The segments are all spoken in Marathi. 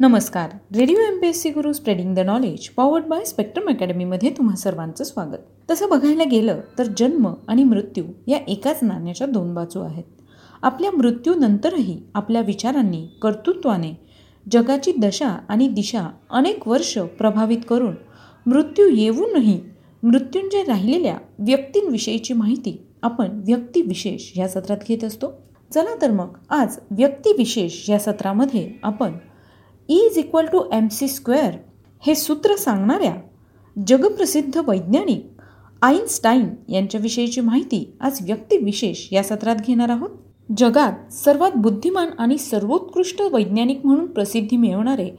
नमस्कार. Radio M P S C Guru spreading the knowledge powered by Spectrum अकॅडमीमध्ये तुम्हा सर्वांचं स्वागत. तसं बघायला गेलं तर जन्म आणि मृत्यू या एकाच नाण्याच्या दोन बाजू आहेत. आपल्या मृत्यूनंतरही आपल्या विचारांनी कर्तृत्वाने जगाची दशा आणि दिशा अनेक वर्ष प्रभावित करून मृत्यू येऊनही मृत्यूंच्या राहिलेल्या व्यक्तींविषयीची माहिती आपण व्यक्तिविशेष या सत्रात घेत असतो. चला तर मग आज व्यक्तिविशेष या सत्रामध्ये आपण E is equal to M C square हे सूत्र सांगणाऱ्या जगप्रसिद्ध वैज्ञानिक आईन्स्टाईन यांच्याविषयीची माहिती आज व्यक्तिविशेष या सत्रात घेणार आहोत. जगात सर्वात बुद्धिमान आणि सर्वोत्कृष्ट वैज्ञानिक म्हणून प्रसिद्धी मिळवणारे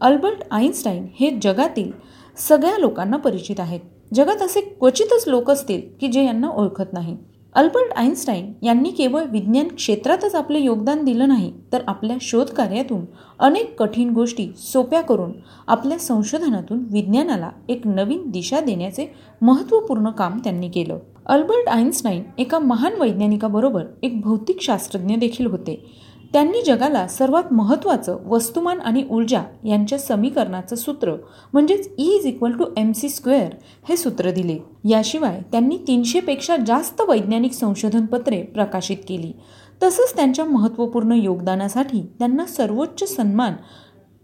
अल्बर्ट आईन्स्टाईन हे जगातील सगळ्या लोकांना परिचित आहेत. जगात असे क्वचितच लोक असतील की जे यांना ओळखत नाही. अल्बर्ट आईन्स्टाईन यांनी केवळ विज्ञान क्षेत्रातच आपले योगदान दिलं नाही तर आपल्या शोधकार्यातून अनेक कठीण गोष्टी सोप्या करून आपल्या संशोधनातून विज्ञानाला एक नवीन दिशा देण्याचे महत्त्वपूर्ण काम त्यांनी केलं. अल्बर्ट आईन्स्टाईन एका महान वैज्ञानिकाबरोबर एक भौतिक शास्त्रज्ञ देखील होते. त्यांनी जगाला सर्वात महत्त्वाचं वस्तुमान आणि ऊर्जा यांच्या समीकरणाचं सूत्र म्हणजेच E is equal to M C square हे सूत्र दिले. याशिवाय त्यांनी तीनशेपेक्षा जास्त वैज्ञानिक संशोधनपत्रे प्रकाशित केली. तसंच त्यांच्या महत्त्वपूर्ण योगदानासाठी त्यांना सर्वोच्च सन्मान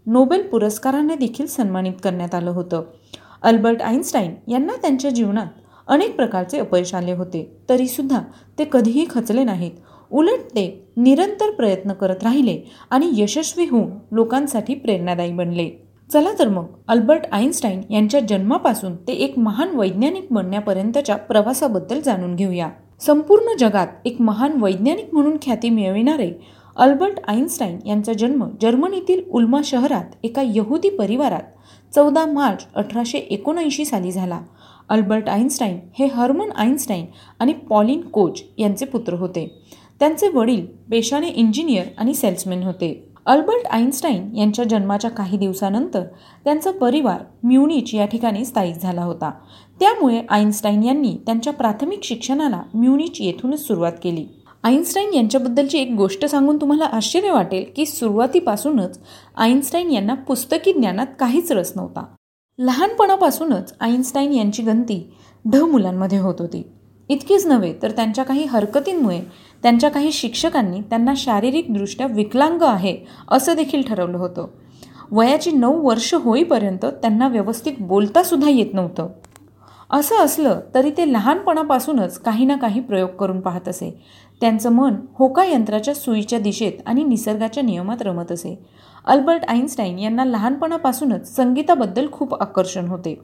नोबेल पुरस्काराने देखील सन्मानित करण्यात आलं होतं. अल्बर्ट आईन्स्टाईन यांना त्यांच्या जीवनात अनेक प्रकारचे अपयश आले होते. तरीसुद्धा ते कधीही खचले नाहीत. उलट ते निरंतर प्रयत्न करत राहिले आणि यशस्वी होऊन लोकांसाठी प्रेरणादायी बनले. चला तर मग अल्बर्ट आईन्स्टाईन यांच्या जन्मापासून ते एक महान वैज्ञानिक बनण्यापर्यंतच्या प्रवासाबद्दल जाणून घेऊया. संपूर्ण जगात एक महान वैज्ञानिक म्हणून ख्याती मिळविणारे अल्बर्ट आईन्स्टाईन यांचा जन्म जर्मनीतील उल्मा शहरात एका यहुदी परिवारात चौदा मार्च अठराशे एकोणऐंशी साली झाला. अल्बर्ट आईन्स्टाईन हे हर्मन आईन्स्टाईन आणि पॉलिन कोच यांचे पुत्र होते. त्यांचे वडील पेशाने इंजिनियर आणि सेल्समॅन होते. अल्बर्ट आईन्स्टाईन यांच्या जन्माच्या काही दिवसानंतर त्यांचा परिवार म्युनिच या ठिकाणी स्थायिक झाला होता. त्यामुळे आईन्स्टाईन यांनी त्यांच्या प्राथमिक शिक्षणाला म्युनिच येथूनच सुरुवात केली. आईन्स्टाईन यांच्याबद्दलची एक गोष्ट सांगून तुम्हाला आश्चर्य वाटेल की सुरुवातीपासूनच आईन्स्टाईन यांना पुस्तकी ज्ञानात काहीच रस नव्हता. लहानपणापासूनच आईन्स्टाईन यांची गंती ढ मुलांमध्ये होत होती. इतकीच नव्हे तर त्यांच्या काही हरकतींमुळे त्यांच्या काही शिक्षकांनी त्यांना शारीरिकदृष्ट्या विकलांग आहे असं देखील ठरवलं होतं. वयाची नऊ वर्ष होईपर्यंत त्यांना व्यवस्थित बोलतासुद्धा येत नव्हतं. असं असलं तरी ते लहानपणापासूनच काही ना काही प्रयोग करून पाहत असे. त्यांचं मन होका यंत्राच्या सुईच्या दिशेत आणि निसर्गाच्या नियमात रमत असे. अल्बर्ट आईन्स्टाईन यांना लहानपणापासूनच संगीताबद्दल खूप आकर्षण होते.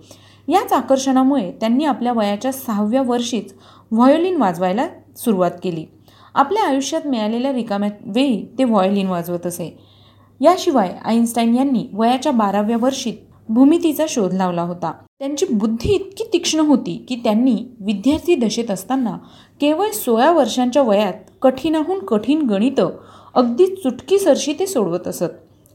याच आकर्षणामुळे त्यांनी आपल्या वयाच्या सहाव्या वर्षीच व्हायोलिन वाजवायला सुरुवात केली. आपल्या आयुष्यात मिळालेल्या रिकाम्या वेळी ते व्हायोलिन वाजवत असे. याशिवाय आईन्स्टाईन यांनी वयाच्या बाराव्या वर्षीत भूमितीचा शोध लावला होता. त्यांची बुद्धी इतकी तीक्ष्ण होती की त्यांनी विद्यार्थी दशेत असताना केवळ सोळा वर्षांच्या वयात कठीणाहून कठीण गणितं अगदी चुटकीसरशी ते सोडवत असत.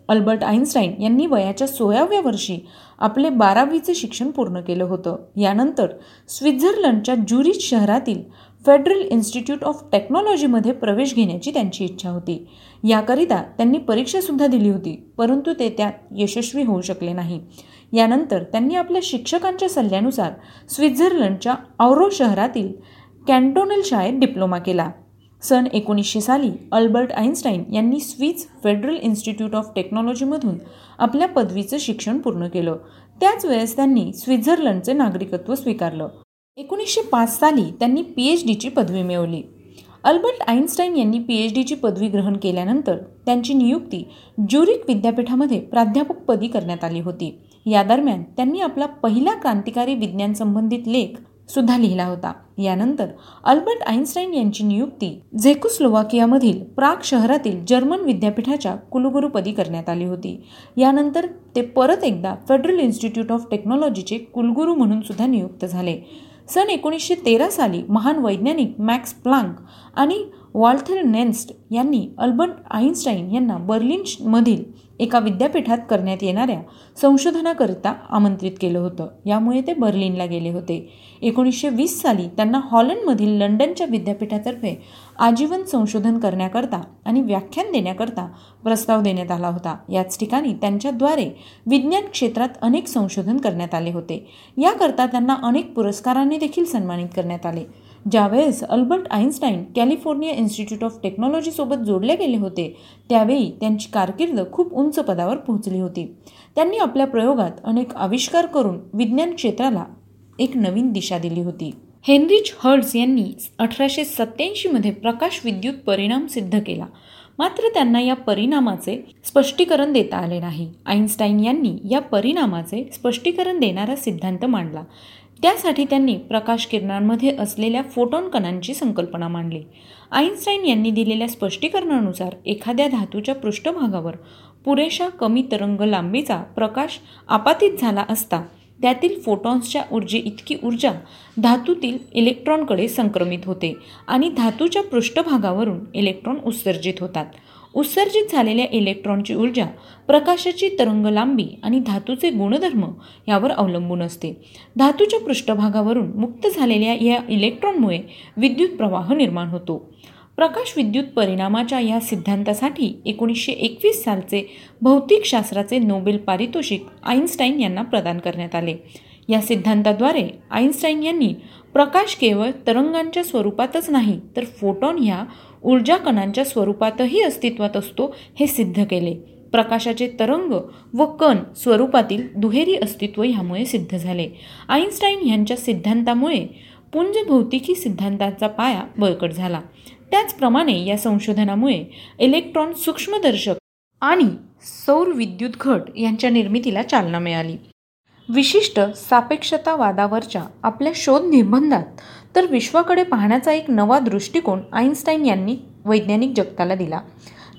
अल्बर्ट आईन्स्टाईन यांनी वयाच्या सोळाव्या वर्षी आपले बारावीचे शिक्षण पूर्ण केलं होतं. यानंतर स्वित्झर्लंडच्या ज्युरिच शहरातील फेडरल इन्स्टिट्यूट ऑफ टेक्नॉलॉजीमध्ये प्रवेश घेण्याची त्यांची इच्छा होती. याकरिता त्यांनी परीक्षासुद्धा दिली होती परंतु ते त्यात यशस्वी होऊ शकले नाही. यानंतर त्यांनी आपल्या शिक्षकांच्या सल्ल्यानुसार स्वित्झर्लंडच्या औरो शहरातील कॅन्टोनल शाळेत डिप्लोमा केला. सन एकोणीसशे साली अल्बर्ट आईन्स्टाईन यांनी स्विस फेडरल इन्स्टिट्यूट ऑफ टेक्नॉलॉजीमधून आपल्या पदवीचं शिक्षण पूर्ण केलं. त्याच वेळेस त्यांनी स्वित्झर्लंडचे नागरिकत्व स्वीकारलं. एकोणीसशे पाच साली त्यांनी पी एच डीची पदवी मिळवली. अल्बर्ट आईन्स्टाईन यांनी पी एच डीची पदवी ग्रहण केल्यानंतर त्यांची नियुक्ती ज्युरिक विद्यापीठामध्ये प्राध्यापकपदी करण्यात आली होती. या दरम्यान त्यांनी आपला पहिला क्रांतिकारी विज्ञान संबंधित लेख सुद्धा लिहिला होता. यानंतर अल्बर्ट आईन्स्टाईन यांची नियुक्ती झेकुस्लोवाकियामधील प्राग शहरातील जर्मन विद्यापीठाच्या कुलगुरुपदी करण्यात आली होती. यानंतर ते परत एकदा फेडरल इन्स्टिट्यूट ऑफ टेक्नॉलॉजीचे कुलगुरू म्हणून सुद्धा नियुक्त झाले. सन एकोणीसशे तेरा साली महान वैज्ञानिक मॅक्स प्लांक आणि वॉल्थर नेन्स्ट यांनी अल्बर्ट आईन्स्टाईन यांना बर्लिनमधील एका विद्यापीठात करण्यात येणाऱ्या संशोधनाकरिता आमंत्रित केलं होतं. यामुळे ते बर्लिनला गेले होते. एकोणीसशे वीस साली त्यांना हॉलंडमधील लंडनच्या विद्यापीठातर्फे आजीवन संशोधन करण्याकरता आणि व्याख्यान देण्याकरता प्रस्ताव देण्यात आला होता. याच ठिकाणी त्यांच्याद्वारे विज्ञान क्षेत्रात अनेक संशोधन करण्यात आले होते. याकरता त्यांना अनेक पुरस्कारांनी देखील सन्मानित करण्यात आले. ज्यावेळेस Albert Einstein California Institute of टेक्नॉलॉजीसोबत जोडले गेले होते त्यावेळी त्यांची कारकीर्द खूप उंच पदावर पोहोचली होती. त्यांनी आपल्या प्रयोगात अनेक आविष्कार करून विज्ञान क्षेत्राला एक नवीन दिशा दिली होती. हेनरिच हर्ड्स यांनी अठराशे सत्याऐंशीमध्ये प्रकाश विद्युत परिणाम सिद्ध केला. मात्र त्यांना या परिणामाचे स्पष्टीकरण देता आले नाही. आईन्स्टाईन यांनी या परिणामाचे स्पष्टीकरण देणारा सिद्धांत मांडला. त्यासाठी त्यांनी प्रकाश किरणांमध्ये असलेल्या फोटॉन कणांची संकल्पना मांडली. आईन्स्टाईन यांनी दिलेल्या स्पष्टीकरणानुसार एखाद्या धातूच्या पृष्ठभागावर पुरेशा कमी तरंग लांबीचा प्रकाश आपातित झाला असता त्यातील फोटॉन्सच्या ऊर्जे इतकी ऊर्जा धातूतील इलेक्ट्रॉनकडे संक्रमित होते आणि धातूच्या पृष्ठभागावरून इलेक्ट्रॉन उत्सर्जित होतात. उत्सर्जित झालेल्या इलेक्ट्रॉनची ऊर्जा प्रकाशाची तरंगलांबी आणि धातूचे गुणधर्म यावर अवलंबून असते. धातूच्या पृष्ठभागावरून मुक्त झालेल्या या इलेक्ट्रॉनमुळे विद्युत प्रवाह निर्माण होतो. प्रकाश विद्युत परिणामाच्या या सिद्धांतासाठी एकोणीसशे एकवीस सालचे भौतिकशास्त्राचे नोबेल पारितोषिक आईन्स्टाईन यांना प्रदान करण्यात आले. या सिद्धांताद्वारे आईन्स्टाईन यांनी प्रकाश केवळ तरंगांच्या स्वरूपातच नाही तर फोटॉन ह्या ऊर्जा कणांच्या स्वरूपातही अस्तित्वात असतो हे सिद्ध केले. प्रकाशाचे तरंग व कण स्वरूपातील दुहेरी अस्तित्व ह्यामुळे सिद्ध झाले. आईन्स्टाईन यांच्या सिद्धांतामुळे पुंज भौतिकी सिद्धांताचा पाया बळकट झाला. त्याचप्रमाणे या संशोधनामुळे इलेक्ट्रॉन सूक्ष्मदर्शक आणि सौर विद्युत घट यांच्या निर्मितीला चालना मिळाली. विशिष्ट सापेक्षतावादावरच्या आपल्या शोधनिबंधात तर विश्वाकडे पाहण्याचा एक नवा दृष्टिकोन आईन्स्टाईन यांनी वैज्ञानिक जगताला दिला.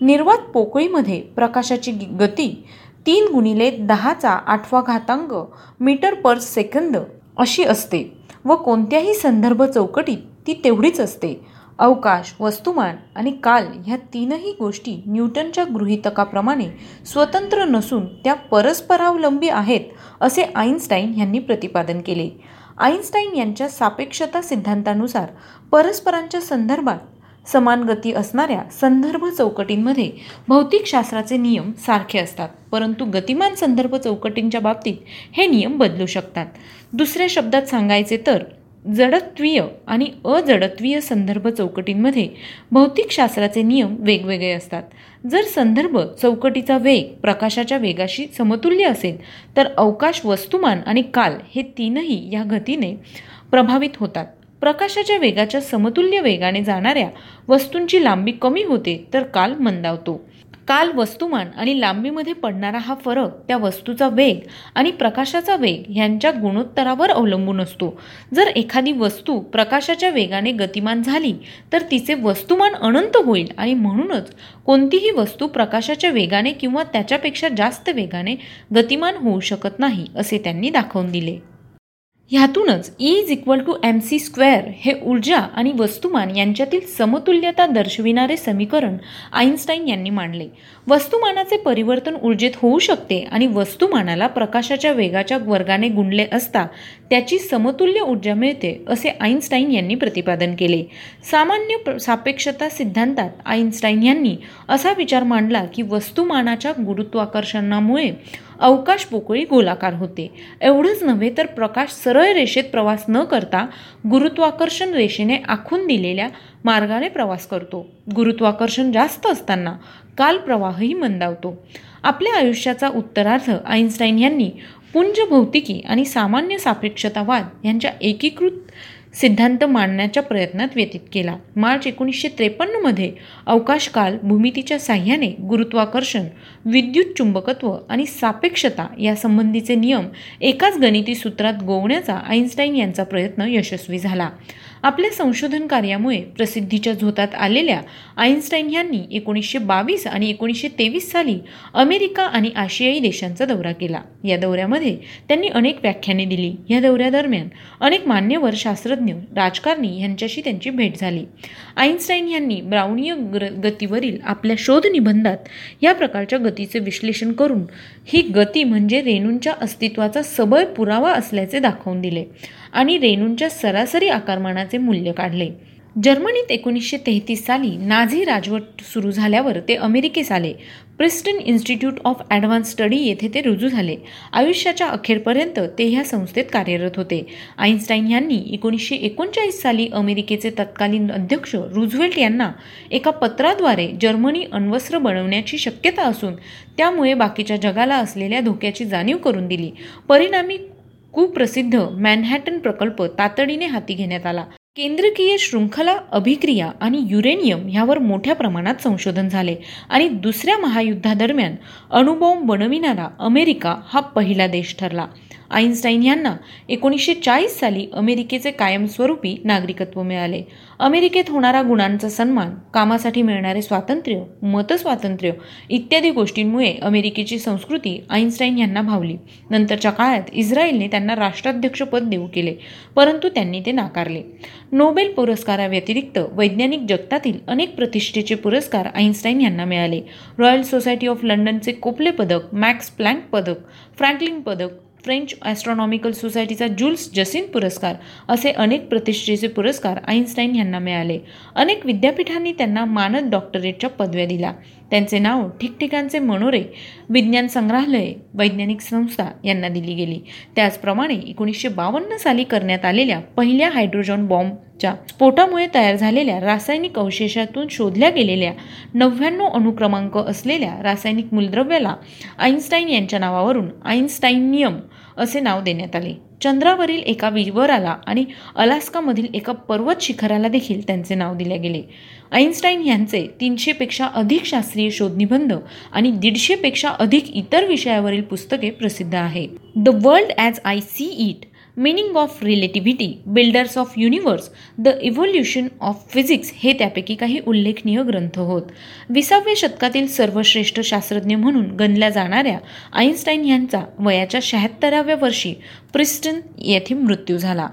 निर्वात पोकळीमध्ये प्रकाशाची गती तीन गुणिले दहाचा आठवा घातांक मीटर पर सेकंद अशी असते व कोणत्याही संदर्भ चौकटीत ती तेवढीच असते. अवकाश वस्तुमान आणि काल ह्या तीनही गोष्टी न्यूटनच्या गृहितकाप्रमाणे स्वतंत्र नसून त्या परस्परावलंबी आहेत असे आईन्स्टाईन यांनी प्रतिपादन केले. आईन्स्टाईन यांच्या सापेक्षता सिद्धांतानुसार परस्परांच्या संदर्भात समान गती असणाऱ्या संदर्भ चौकटींमध्ये भौतिकशास्त्राचे नियम सारखे असतात परंतु गतिमान संदर्भ चौकटींच्या बाबतीत हे नियम बदलू शकतात. दुसऱ्या शब्दात सांगायचे तर जडत्वीय आणि अजडत्वीय संदर्भ चौकटींमध्ये भौतिकशास्त्राचे नियम वेगवेगळे असतात. जर संदर्भ चौकटीचा वेग प्रकाशाच्या वेगाशी समतुल्य असेल तर अवकाश वस्तुमान आणि काल हे तीनही या गतीने प्रभावित होतात. प्रकाशाच्या वेगाच्या समतुल्य वेगाने जाणाऱ्या वस्तूंची लांबी कमी होते तर काल मंदावतो. काल वस्तुमान आणि लांबीमध्ये पडणारा हा फरक त्या वस्तूचा वेग आणि प्रकाशाचा वेग यांच्या गुणोत्तरावर अवलंबून असतो. जर एखादी वस्तू प्रकाशाच्या वेगाने गतिमान झाली तर तिचे वस्तुमान अनंत होईल आणि म्हणूनच कोणतीही वस्तू प्रकाशाच्या वेगाने किंवा त्याच्यापेक्षा जास्त वेगाने गतिमान होऊ शकत नाही असे त्यांनी दाखवून दिले. ह्यातूनच E is equal to M C square हे ऊर्जा आणि वस्तुमान यांच्यातील समतुल्यता दर्शविणारे समीकरण आईन्स्टाईन यांनी मांडले. वस्तुमानाचे परिवर्तन ऊर्जेत होऊ शकते आणि वस्तुमानाला प्रकाशाच्या वेगाच्या वर्गाने गुणले असता त्याची समतुल्य ऊर्जा मिळते असे आईन्स्टाईन यांनी प्रतिपादन केले. सामान्य सापेक्षता सिद्धांतात आईन्स्टाईन यांनी असा विचार मांडला की वस्तुमानाच्या गुरुत्वाकर्षणामुळे अवकाश पोकळी गोलाकार होते. एवढंच नव्हे तर प्रकाश सरळ रेषेत प्रवास न करता गुरुत्वाकर्षण रेषेने आखून दिलेल्या मार्गाने प्रवास करतो. गुरुत्वाकर्षण जास्त असताना काल प्रवाहही मंदावतो. आपल्या आयुष्याचा उत्तरार्थ आईन्स्टाईन यांनी पुंज भौतिकी आणि सामान्य सापेक्षतावाद यांच्या एकीकृत सिद्धांत मांडण्याच्या प्रयत्नात व्यतीत केला. मार्च एकोणीसशे त्रेपन्नमध्ये अवकाशकाल भूमितीच्या साह्याने गुरुत्वाकर्षण विद्युत चुंबकत्व आणि सापेक्षता यासंबंधीचे नियम एकाच गणिती सूत्रात गोवण्याचा आईन्स्टाईन यांचा प्रयत्न यशस्वी झाला. आपल्या संशोधन कार्यामुळे प्रसिद्धीच्या झोतात आलेल्या आईन्स्टाईन यांनी एकोणीसशे बावीस आणि एकोणीसशे तेवीस साली अमेरिका आणि आशियाई देशांचा दौरा केला. या दौऱ्यामध्ये त्यांनी अनेक व्याख्याने दिली. या दौऱ्यादरम्यान अनेक मान्यवर शास्त्रज्ञ राजकारणी यांच्याशी त्यांची भेट झाली. आईन्स्टाईन यांनी ब्राउनीय गतीवरील आपल्या शोध निबंधात या प्रकारच्या गतीचे विश्लेषण करून ही गती म्हणजे रेणूंच्या अस्तित्वाचा सबळ पुरावा असल्याचे दाखवून दिले. आणि रेणूंच्या सरासरी आकारमानाचे मूल्य काढले. जर्मनीत एकोणीसशे तेहतीस साली नाझी राजवट सुरू झाल्यावर ते अमेरिकेस आले. Princeton institute of advanced study येथे ते रुजू झाले. आयुष्याच्या अखेरपर्यंत ते ह्या संस्थेत कार्यरत होते. आईन्स्टाईन यांनी एकोणीसशे एकोणचाळीस साली अमेरिकेचे तत्कालीन अध्यक्ष रुझवेल्ट यांना एका पत्राद्वारे जर्मनी अण्वस्त्र बनवण्याची शक्यता असून त्यामुळे बाकीच्या जगाला असलेल्या धोक्याची जाणीव करून दिली. परिणामी कुप्रसिद्ध मॅनहॅटन प्रकल्प तातडीने हाती घेण्यात आला. केंद्रकीय शृंखला अभिक्रिया आणि युरेनियम ह्यावर मोठ्या प्रमाणात संशोधन झाले आणि दुसऱ्या महायुद्धादरम्यान अणुबॉम्ब बनविणारा अमेरिका हा पहिला देश ठरला. आईन्स्टाईन यांना एकोणीसशे चाळीस साली अमेरिकेचे कायमस्वरूपी नागरिकत्व मिळाले. अमेरिकेत होणारा गुणांचा सन्मान कामासाठी मिळणारे स्वातंत्र्य मतस्वातंत्र्य इत्यादी गोष्टींमुळे अमेरिकेची संस्कृती आईन्स्टाईन यांना भावली. नंतरच्या काळात इस्रायलने त्यांना राष्ट्राध्यक्षपद देऊ केले परंतु त्यांनी ते नाकारले. नोबेल पुरस्काराव्यतिरिक्त वैज्ञानिक जगतातील अनेक प्रतिष्ठेचे पुरस्कार आईन्स्टाईन यांना मिळाले. रॉयल सोसायटी ऑफ लंडनचे कोपले पदक मॅक्स प्लँक पदक फ्रँकलिन पदक फ्रेंच ॲस्ट्रॉनॉमिकल सोसायटीचा जुल्स जसिन पुरस्कार असे अनेक प्रतिष्ठेचे पुरस्कार आईन्स्टाईन यांना मिळाले. अनेक विद्यापीठांनी त्यांना मानद डॉक्टरेटच्या पदव्या दिल्या. त्यांचे नाव ठिकठिकाणचे मनोरे विज्ञान संग्रहालये वैज्ञानिक संस्था यांना दिली गेली. त्याचप्रमाणे एकोणीसशे बावन्न साली करण्यात आलेल्या पहिल्या हायड्रोजन बॉम्बच्या स्फोटामुळे तयार झालेल्या रासायनिक अवशेषातून शोधल्या गेलेल्या नव्याण्णव अनुक्रमांक असलेल्या रासायनिक मूलद्रव्याला आईन्स्टाईन यांच्या नावावरून आईन्स्टाईनियम असे नाव देण्यात आले. चंद्रावरील एका विवराला आणि अलास्कामधील एका पर्वत शिखराला देखील त्यांचे नाव दिले गेले. आईन्स्टाईन यांचे तीनशेपेक्षा अधिक शास्त्रीय शोधनिबंध आणि दीडशेपेक्षा अधिक इतर विषयावरील पुस्तके प्रसिद्ध आहेत the world as I see it meaning of relativity builders of universe the evolution of physics हे त्यापैकी काही उल्लेखनीय ग्रंथ होत. विसाव्या शतकातील सर्वश्रेष्ठ शास्त्रज्ञ म्हणून गणल्या जाणाऱ्या आईन्स्टाईन यांचा वयाच्या शहात्तराव्या वर्षी प्रिस्टन येथे मृत्यू झाला.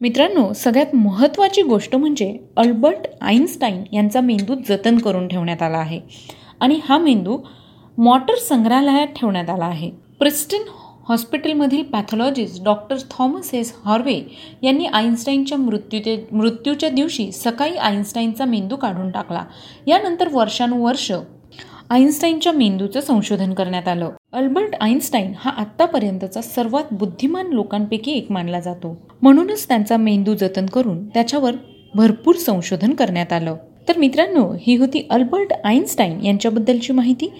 मित्रांनो सगळ्यात महत्त्वाची गोष्ट म्हणजे अल्बर्ट आईन्स्टाईन यांचा मेंदू जतन करून ठेवण्यात आला आहे. आणि हा मेंदू मॉटर संग्रहालयात ठेवण्यात आला आहे. Princeton हॉस्पिटलमधील pathologist doctor Thomas S. Harvey यांनी आईन्स्टाईनच्या मृत्यूचे मृत्यूच्या दिवशी सकाळी आईन्स्टाईनचा मेंदू काढून टाकला. यानंतर वर्षानुवर्ष आईन्स्टाईनच्या मेंदूचं संशोधन करण्यात आलं. अल्बर्ट आईन्स्टाईन हा आत्तापर्यंतचा सर्वात बुद्धिमान लोकांपैकी एक मानला जातो. म्हणूनच त्यांचा मेंदू जतन करून त्याच्यावर भरपूर संशोधन करण्यात आलं. तर मित्रांनो ही होती अल्बर्ट आईन्स्टाईन यांच्याबद्दलची माहिती.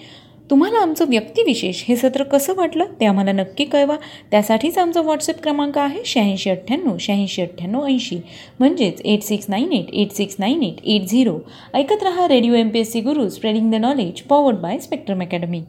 तुम्हाला आमचं व्यक्तिविशेष हे सत्र कसं वाटलं ते आम्हाला नक्की कळवा. त्यासाठीच आमचा व्हॉट्सअप क्रमांक आहे शहाऐंशी अठ्ठ्याण्णव शहाऐंशी अठ्ठ्याण्णव ऐंशी. म्हणजेच eight six nine eight eight six nine eight eight zero ऐकत रहा radio M P S C Guru spreading the knowledge powered by Spectrum academy